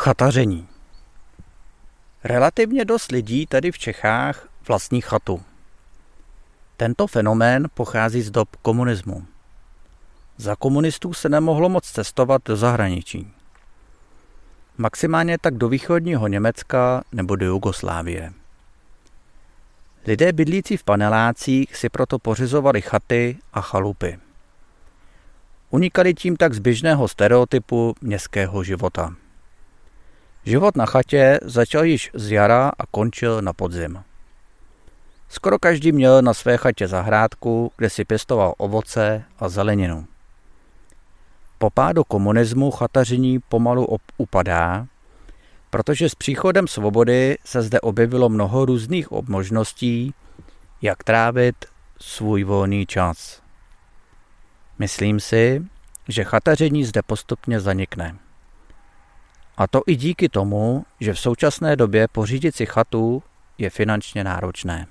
Chataření Relativně dost lidí tady v Čechách vlastní chatu. Tento fenomén pochází z dob komunismu. Za komunistů se nemohlo moc cestovat do zahraničí. Maximálně tak do východního Německa nebo do Jugoslávie. Lidé bydlící v panelácích si proto pořizovali chaty a chalupy. Unikali tím tak z běžného stereotypu městského života. Život na chatě začal již z jara a končil na podzim. Skoro každý měl na své chatě zahrádku, kde si pěstoval ovoce a zeleninu. Po pádu komunismu chataření pomalu upadá, protože s příchodem svobody se zde objevilo mnoho různých možností, jak trávit svůj volný čas. Myslím si, že chataření zde postupně zanikne. A to i díky tomu, že v současné době pořídit si chatu je finančně náročné.